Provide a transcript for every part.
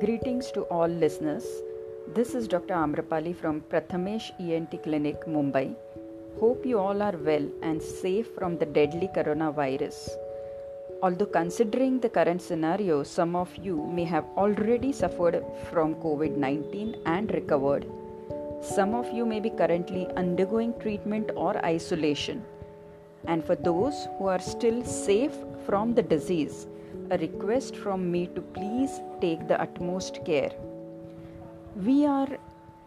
Greetings to all listeners. This is Dr. Amrapali from Prathamesh ENT Clinic, Mumbai. Hope you all are well and safe from the deadly coronavirus. Although, considering the current scenario, some of you may have already suffered from COVID 19 and recovered. Some of you may be currently undergoing treatment or isolation. And for those who are still safe from the disease, a request from me to please take the utmost care. We are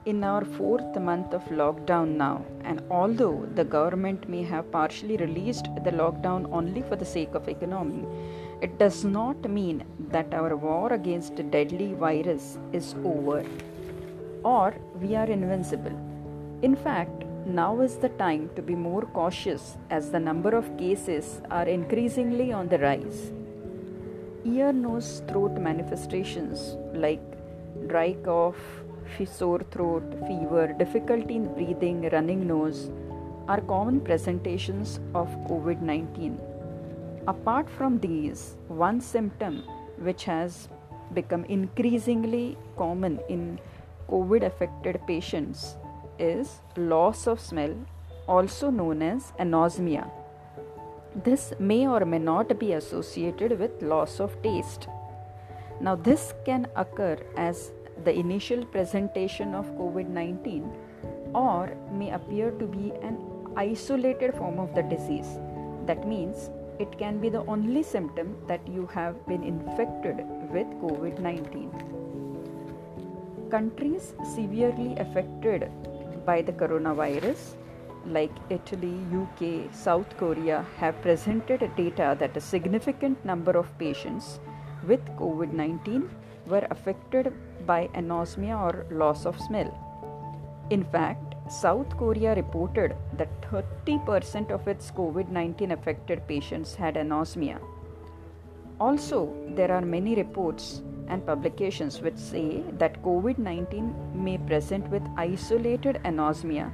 in our fourth month of lockdown now, and although the government may have partially released the lockdown only for the sake of economy, it does not mean that our war against the deadly virus is over or we are invincible. In fact, now is the time to be more cautious as the number of cases are increasingly on the rise. Ear, nose, throat manifestations like dry cough, sore throat, fever, difficulty in breathing, running nose are common presentations of COVID 19. Apart from these, one symptom which has become increasingly common in COVID affected patients is loss of smell, also known as anosmia. This may or may not be associated with loss of taste. Now, this can occur as the initial presentation of COVID 19 or may appear to be an isolated form of the disease. That means it can be the only symptom that you have been infected with COVID 19. Countries severely affected by the coronavirus like Italy, UK, South Korea have presented data that a significant number of patients with COVID 19 were affected by anosmia or loss of smell. In fact, South Korea reported that 30% of its COVID 19 affected patients had anosmia. Also, there are many reports and publications which say that COVID 19 may present with isolated anosmia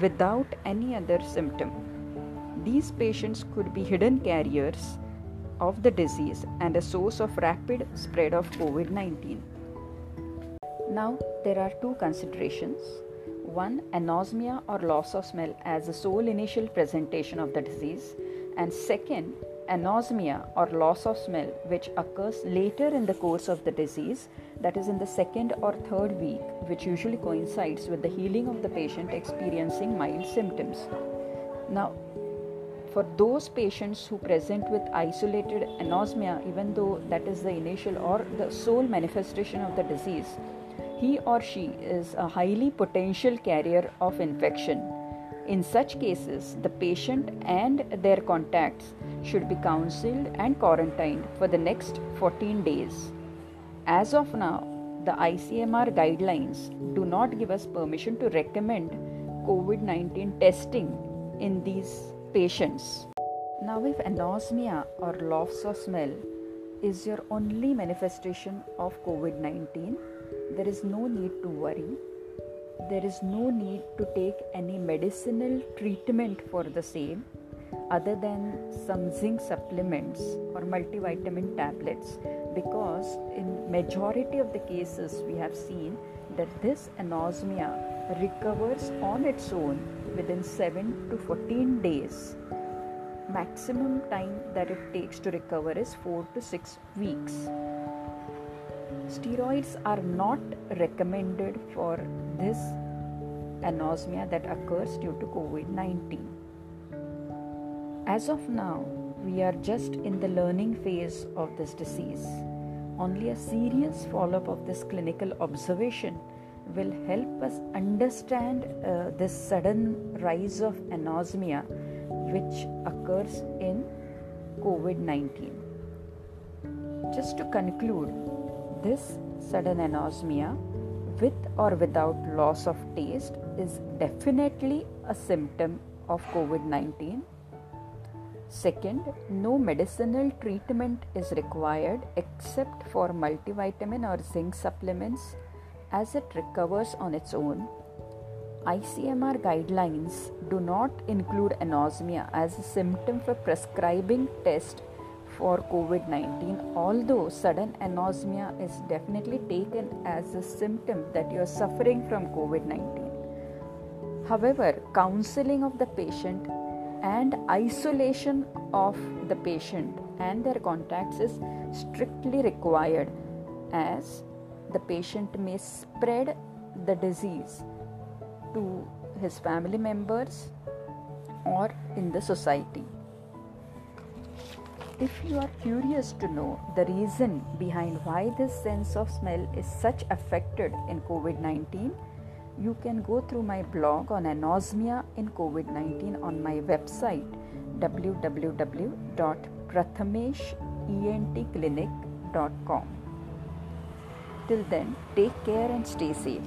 without any other symptom. These patients could be hidden carriers of the disease and a source of rapid spread of COVID 19. Now, there are two considerations one, anosmia or loss of smell as the sole initial presentation of the disease, and second, anosmia or loss of smell which occurs later in the course of the disease that is in the second or third week which usually coincides with the healing of the patient experiencing mild symptoms. Now for those patients who present with isolated anosmia even though that is the initial or the sole manifestation of the disease he or she is a highly potential carrier of infection in such cases, the patient and their contacts should be counseled and quarantined for the next 14 days. As of now, the ICMR guidelines do not give us permission to recommend COVID 19 testing in these patients. Now, if anosmia or loss of smell is your only manifestation of COVID 19, there is no need to worry there is no need to take any medicinal treatment for the same other than some zinc supplements or multivitamin tablets because in majority of the cases we have seen that this anosmia recovers on its own within 7 to 14 days. Maximum time that it takes to recover is 4 to 6 weeks steroids are not recommended for this anosmia that occurs due to COVID 19. As of now, we are just in the learning phase of this disease. Only a serious follow up of this clinical observation will help us understand uh, this sudden rise of anosmia which occurs in COVID 19. Just to conclude, this sudden anosmia with or without loss of taste is definitely a symptom of COVID 19. Second, no medicinal treatment is required except for multivitamin or zinc supplements as it recovers on its own. ICMR guidelines do not include anosmia as a symptom for prescribing test for COVID 19, although sudden anosmia is definitely taken as a symptom that you are suffering from COVID 19. However, counseling of the patient and isolation of the patient and their contacts is strictly required as the patient may spread the disease to his family members or in the society. If you are curious to know the reason behind why this sense of smell is such affected in COVID 19, you can go through my blog on anosmia in COVID 19 on my website www.prathameshentclinic.com. Till then, take care and stay safe.